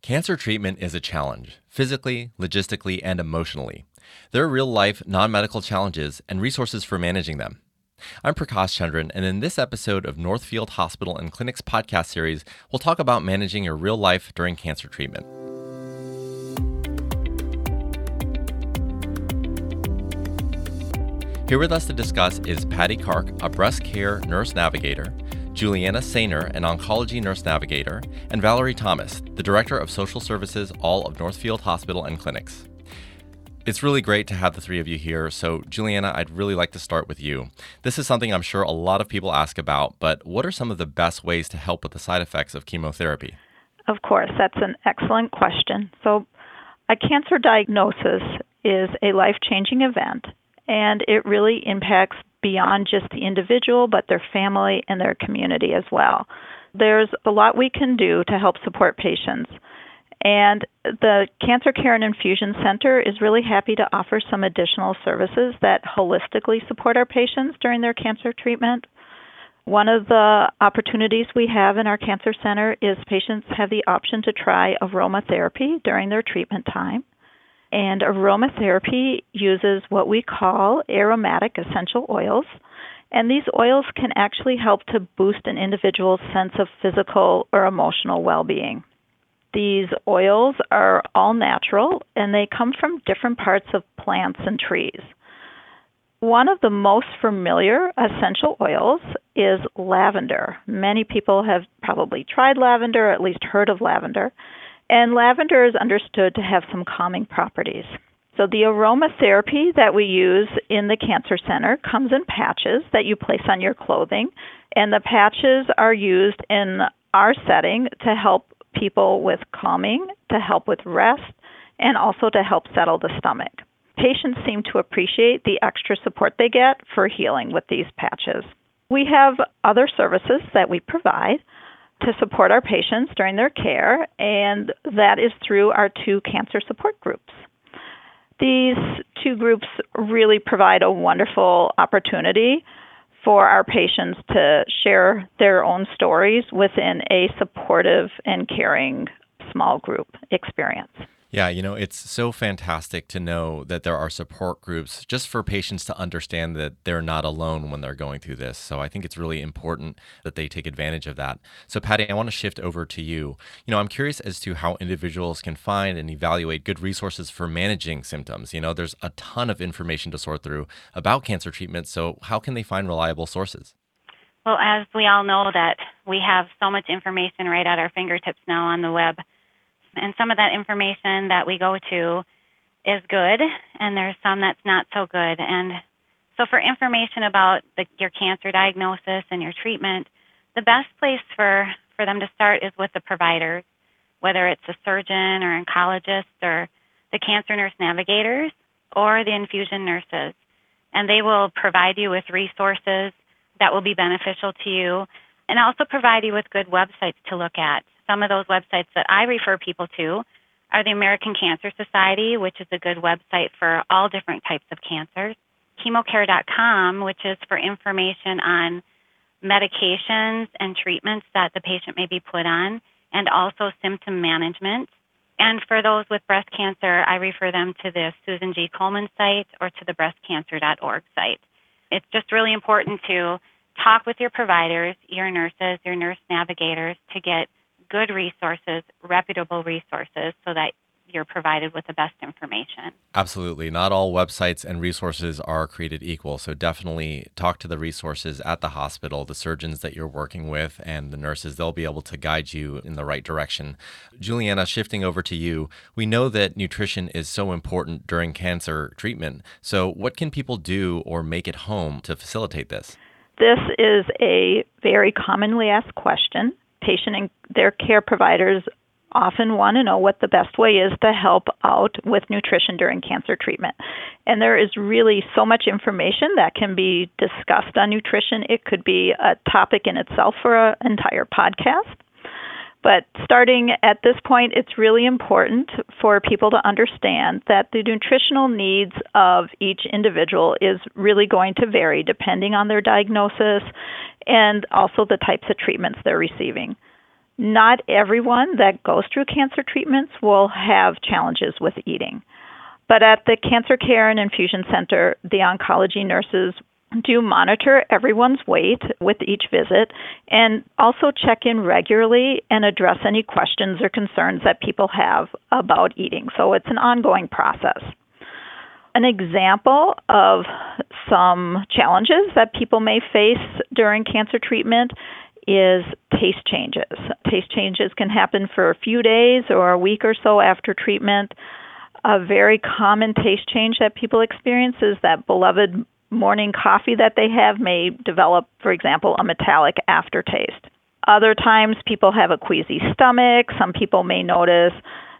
Cancer treatment is a challenge, physically, logistically, and emotionally. There are real life, non medical challenges and resources for managing them. I'm Prakash Chandran, and in this episode of Northfield Hospital and Clinic's podcast series, we'll talk about managing your real life during cancer treatment. Here with us to discuss is Patty Kark, a breast care nurse navigator, Juliana Sayner, an oncology nurse navigator, and Valerie Thomas, the director of social services, all of Northfield Hospital and Clinics. It's really great to have the three of you here. So, Juliana, I'd really like to start with you. This is something I'm sure a lot of people ask about, but what are some of the best ways to help with the side effects of chemotherapy? Of course, that's an excellent question. So, a cancer diagnosis is a life changing event, and it really impacts beyond just the individual, but their family and their community as well. There's a lot we can do to help support patients. And the Cancer Care and Infusion Center is really happy to offer some additional services that holistically support our patients during their cancer treatment. One of the opportunities we have in our cancer center is patients have the option to try aromatherapy during their treatment time. And aromatherapy uses what we call aromatic essential oils. And these oils can actually help to boost an individual's sense of physical or emotional well being. These oils are all natural and they come from different parts of plants and trees. One of the most familiar essential oils is lavender. Many people have probably tried lavender, or at least heard of lavender. And lavender is understood to have some calming properties. So the aromatherapy that we use in the cancer center comes in patches that you place on your clothing, and the patches are used in our setting to help people with calming, to help with rest, and also to help settle the stomach. Patients seem to appreciate the extra support they get for healing with these patches. We have other services that we provide to support our patients during their care, and that is through our two cancer support groups. These two groups really provide a wonderful opportunity for our patients to share their own stories within a supportive and caring small group experience. Yeah, you know, it's so fantastic to know that there are support groups just for patients to understand that they're not alone when they're going through this. So I think it's really important that they take advantage of that. So, Patty, I want to shift over to you. You know, I'm curious as to how individuals can find and evaluate good resources for managing symptoms. You know, there's a ton of information to sort through about cancer treatment. So, how can they find reliable sources? Well, as we all know, that we have so much information right at our fingertips now on the web and some of that information that we go to is good, and there's some that's not so good. And so, for information about the, your cancer diagnosis and your treatment, the best place for, for them to start is with the providers, whether it's a surgeon or oncologist or the cancer nurse navigators or the infusion nurses. And they will provide you with resources that will be beneficial to you and also provide you with good websites to look at some of those websites that I refer people to are the American Cancer Society, which is a good website for all different types of cancers, chemocare.com, which is for information on medications and treatments that the patient may be put on, and also symptom management. And for those with breast cancer, I refer them to the Susan G. Komen site or to the breastcancer.org site. It's just really important to talk with your providers, your nurses, your nurse navigators to get good resources, reputable resources, so that you're provided with the best information. Absolutely. Not all websites and resources are created equal. So definitely talk to the resources at the hospital, the surgeons that you're working with, and the nurses. They'll be able to guide you in the right direction. Juliana, shifting over to you, we know that nutrition is so important during cancer treatment. So, what can people do or make at home to facilitate this? This is a very commonly asked question patient and their care providers often want to know what the best way is to help out with nutrition during cancer treatment. And there is really so much information that can be discussed on nutrition. It could be a topic in itself for an entire podcast. But starting at this point, it's really important for people to understand that the nutritional needs of each individual is really going to vary depending on their diagnosis and also the types of treatments they're receiving. Not everyone that goes through cancer treatments will have challenges with eating. But at the Cancer Care and Infusion Center, the oncology nurses do monitor everyone's weight with each visit and also check in regularly and address any questions or concerns that people have about eating. So it's an ongoing process. An example of some challenges that people may face during cancer treatment is taste changes. Taste changes can happen for a few days or a week or so after treatment. A very common taste change that people experience is that beloved morning coffee that they have may develop, for example, a metallic aftertaste. Other times, people have a queasy stomach. Some people may notice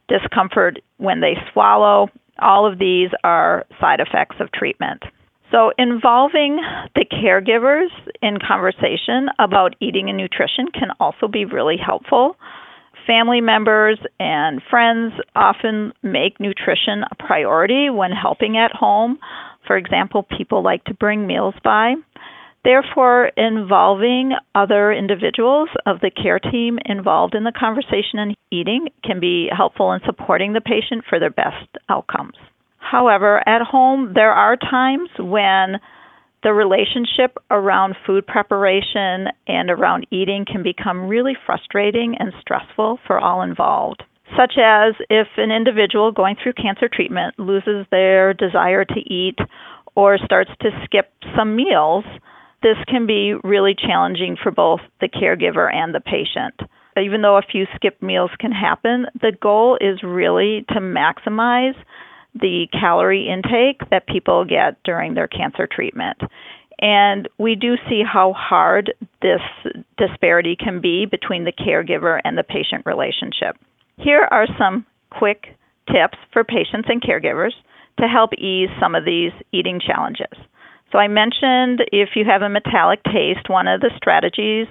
discomfort when they swallow. All of these are side effects of treatment. So, involving the caregivers in conversation about eating and nutrition can also be really helpful. Family members and friends often make nutrition a priority when helping at home. For example, people like to bring meals by. Therefore, involving other individuals of the care team involved in the conversation and eating can be helpful in supporting the patient for their best outcomes. However, at home, there are times when the relationship around food preparation and around eating can become really frustrating and stressful for all involved. Such as if an individual going through cancer treatment loses their desire to eat or starts to skip some meals, this can be really challenging for both the caregiver and the patient. Even though a few skipped meals can happen, the goal is really to maximize the calorie intake that people get during their cancer treatment. And we do see how hard this disparity can be between the caregiver and the patient relationship. Here are some quick tips for patients and caregivers to help ease some of these eating challenges. So, I mentioned if you have a metallic taste, one of the strategies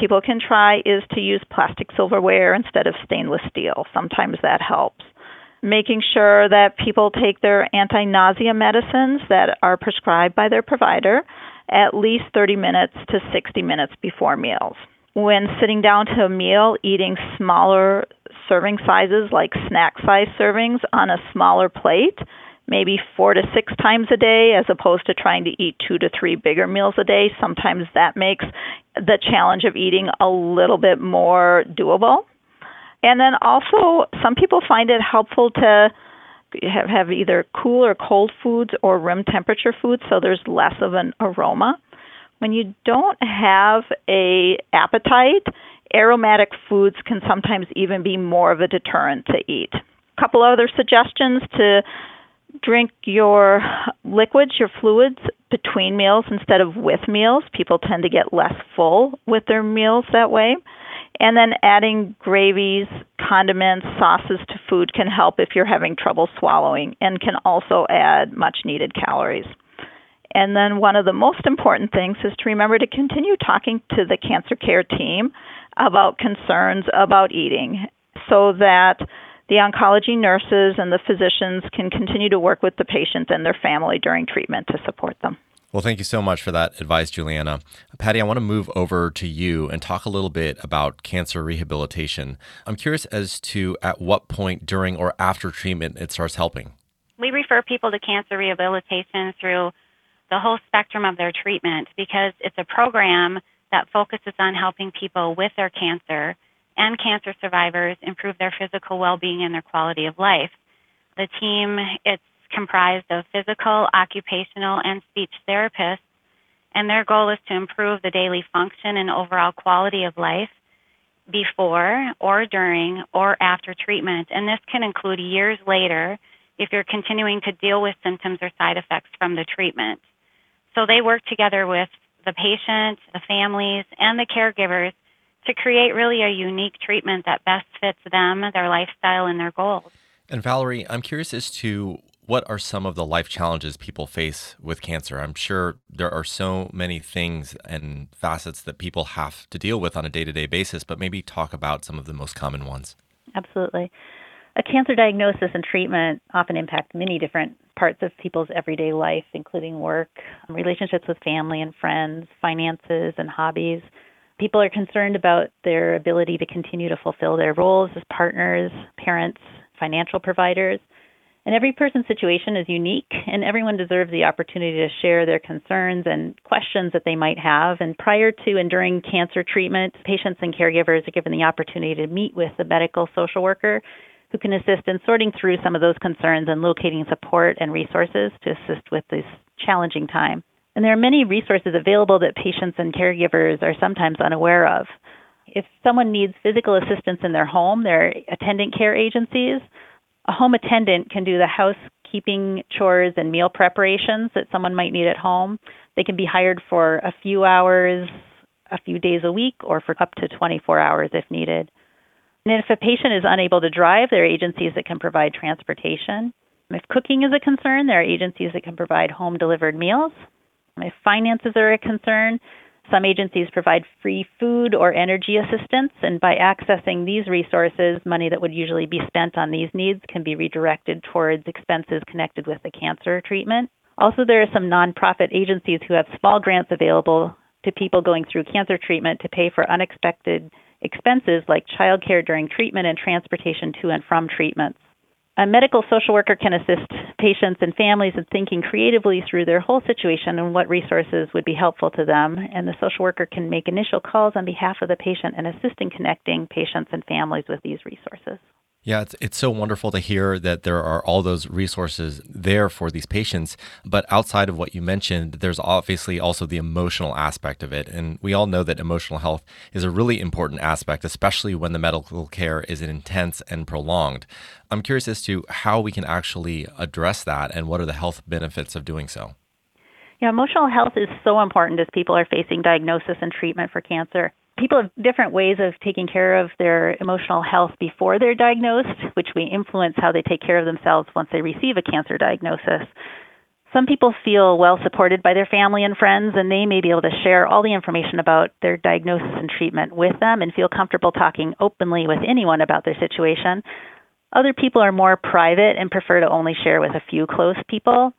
people can try is to use plastic silverware instead of stainless steel. Sometimes that helps making sure that people take their anti nausea medicines that are prescribed by their provider at least 30 minutes to 60 minutes before meals. When sitting down to a meal, eating smaller serving sizes like snack size servings on a smaller plate, maybe four to six times a day, as opposed to trying to eat two to three bigger meals a day, sometimes that makes the challenge of eating a little bit more doable. And then also, some people find it helpful to have, have either cool or cold foods or room temperature foods, so there's less of an aroma. When you don't have a appetite, aromatic foods can sometimes even be more of a deterrent to eat. A couple other suggestions to drink your liquids, your fluids between meals instead of with meals. People tend to get less full with their meals that way. And then adding gravies, condiments, sauces to food can help if you're having trouble swallowing and can also add much needed calories. And then one of the most important things is to remember to continue talking to the cancer care team about concerns about eating so that the oncology nurses and the physicians can continue to work with the patient and their family during treatment to support them. Well, thank you so much for that advice, Juliana. Patty, I want to move over to you and talk a little bit about cancer rehabilitation. I'm curious as to at what point during or after treatment it starts helping. We refer people to cancer rehabilitation through the whole spectrum of their treatment because it's a program that focuses on helping people with their cancer and cancer survivors improve their physical well being and their quality of life. The team, it's comprised of physical, occupational, and speech therapists, and their goal is to improve the daily function and overall quality of life before or during or after treatment. And this can include years later if you're continuing to deal with symptoms or side effects from the treatment. So they work together with the patient, the families, and the caregivers to create really a unique treatment that best fits them, their lifestyle, and their goals. And Valerie, I'm curious as to what are some of the life challenges people face with cancer? I'm sure there are so many things and facets that people have to deal with on a day to day basis, but maybe talk about some of the most common ones. Absolutely. A cancer diagnosis and treatment often impact many different parts of people's everyday life, including work, relationships with family and friends, finances, and hobbies. People are concerned about their ability to continue to fulfill their roles as partners, parents, financial providers. And every person's situation is unique, and everyone deserves the opportunity to share their concerns and questions that they might have. And prior to and during cancer treatment, patients and caregivers are given the opportunity to meet with a medical social worker who can assist in sorting through some of those concerns and locating support and resources to assist with this challenging time. And there are many resources available that patients and caregivers are sometimes unaware of. If someone needs physical assistance in their home, there are attendant care agencies. A home attendant can do the housekeeping chores and meal preparations that someone might need at home. They can be hired for a few hours, a few days a week, or for up to 24 hours if needed. And if a patient is unable to drive, there are agencies that can provide transportation. If cooking is a concern, there are agencies that can provide home delivered meals. If finances are a concern, some agencies provide free food or energy assistance, and by accessing these resources, money that would usually be spent on these needs can be redirected towards expenses connected with the cancer treatment. Also, there are some nonprofit agencies who have small grants available to people going through cancer treatment to pay for unexpected expenses like childcare during treatment and transportation to and from treatments. A medical social worker can assist patients and families in thinking creatively through their whole situation and what resources would be helpful to them. And the social worker can make initial calls on behalf of the patient and assist in connecting patients and families with these resources. Yeah, it's, it's so wonderful to hear that there are all those resources there for these patients. But outside of what you mentioned, there's obviously also the emotional aspect of it. And we all know that emotional health is a really important aspect, especially when the medical care is intense and prolonged. I'm curious as to how we can actually address that and what are the health benefits of doing so. Yeah, emotional health is so important as people are facing diagnosis and treatment for cancer people have different ways of taking care of their emotional health before they're diagnosed, which we influence how they take care of themselves once they receive a cancer diagnosis. Some people feel well supported by their family and friends, and they may be able to share all the information about their diagnosis and treatment with them and feel comfortable talking openly with anyone about their situation. Other people are more private and prefer to only share with a few close people.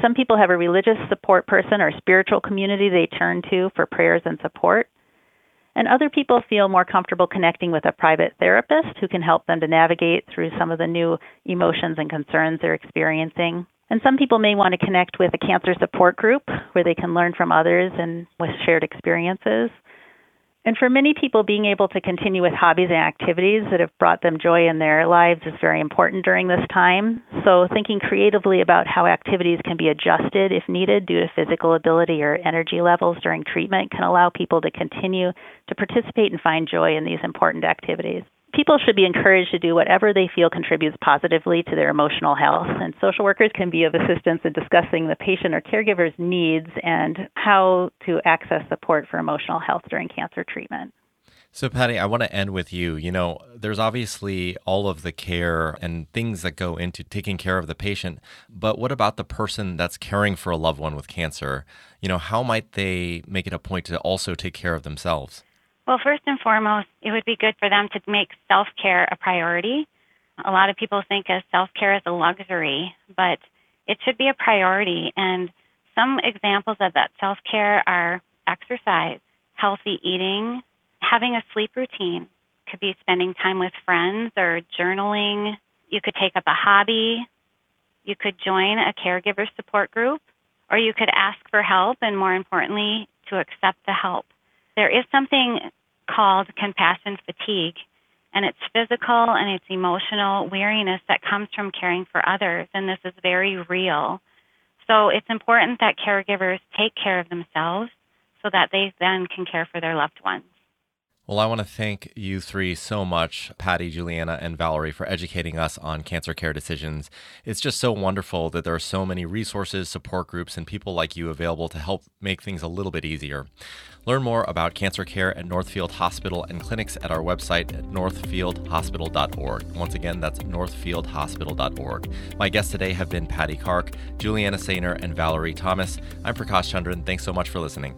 Some people have a religious support person or spiritual community they turn to for prayers and support. And other people feel more comfortable connecting with a private therapist who can help them to navigate through some of the new emotions and concerns they're experiencing. And some people may want to connect with a cancer support group where they can learn from others and with shared experiences. And for many people, being able to continue with hobbies and activities that have brought them joy in their lives is very important during this time. So, thinking creatively about how activities can be adjusted if needed due to physical ability or energy levels during treatment can allow people to continue to participate and find joy in these important activities people should be encouraged to do whatever they feel contributes positively to their emotional health. And social workers can be of assistance in discussing the patient or caregiver's needs and how to access support for emotional health during cancer treatment. So, Patty, I want to end with you. You know, there's obviously all of the care and things that go into taking care of the patient, but what about the person that's caring for a loved one with cancer? You know, how might they make it a point to also take care of themselves? Well, first and foremost, it would be good for them to make self care a priority. A lot of people think of self care as a luxury, but it should be a priority. And some examples of that self care are exercise, healthy eating, having a sleep routine. Could be spending time with friends or journaling. You could take up a hobby. You could join a caregiver support group, or you could ask for help, and more importantly, to accept the help there is something called compassion fatigue, and it's physical and it's emotional weariness that comes from caring for others, and this is very real. So it's important that caregivers take care of themselves so that they then can care for their loved ones. Well, I want to thank you three so much, Patty, Juliana, and Valerie, for educating us on cancer care decisions. It's just so wonderful that there are so many resources, support groups, and people like you available to help make things a little bit easier. Learn more about cancer care at Northfield Hospital and clinics at our website at northfieldhospital.org. Once again, that's northfieldhospital.org. My guests today have been Patty Kark, Juliana Sayner, and Valerie Thomas. I'm Prakash Chandran. Thanks so much for listening.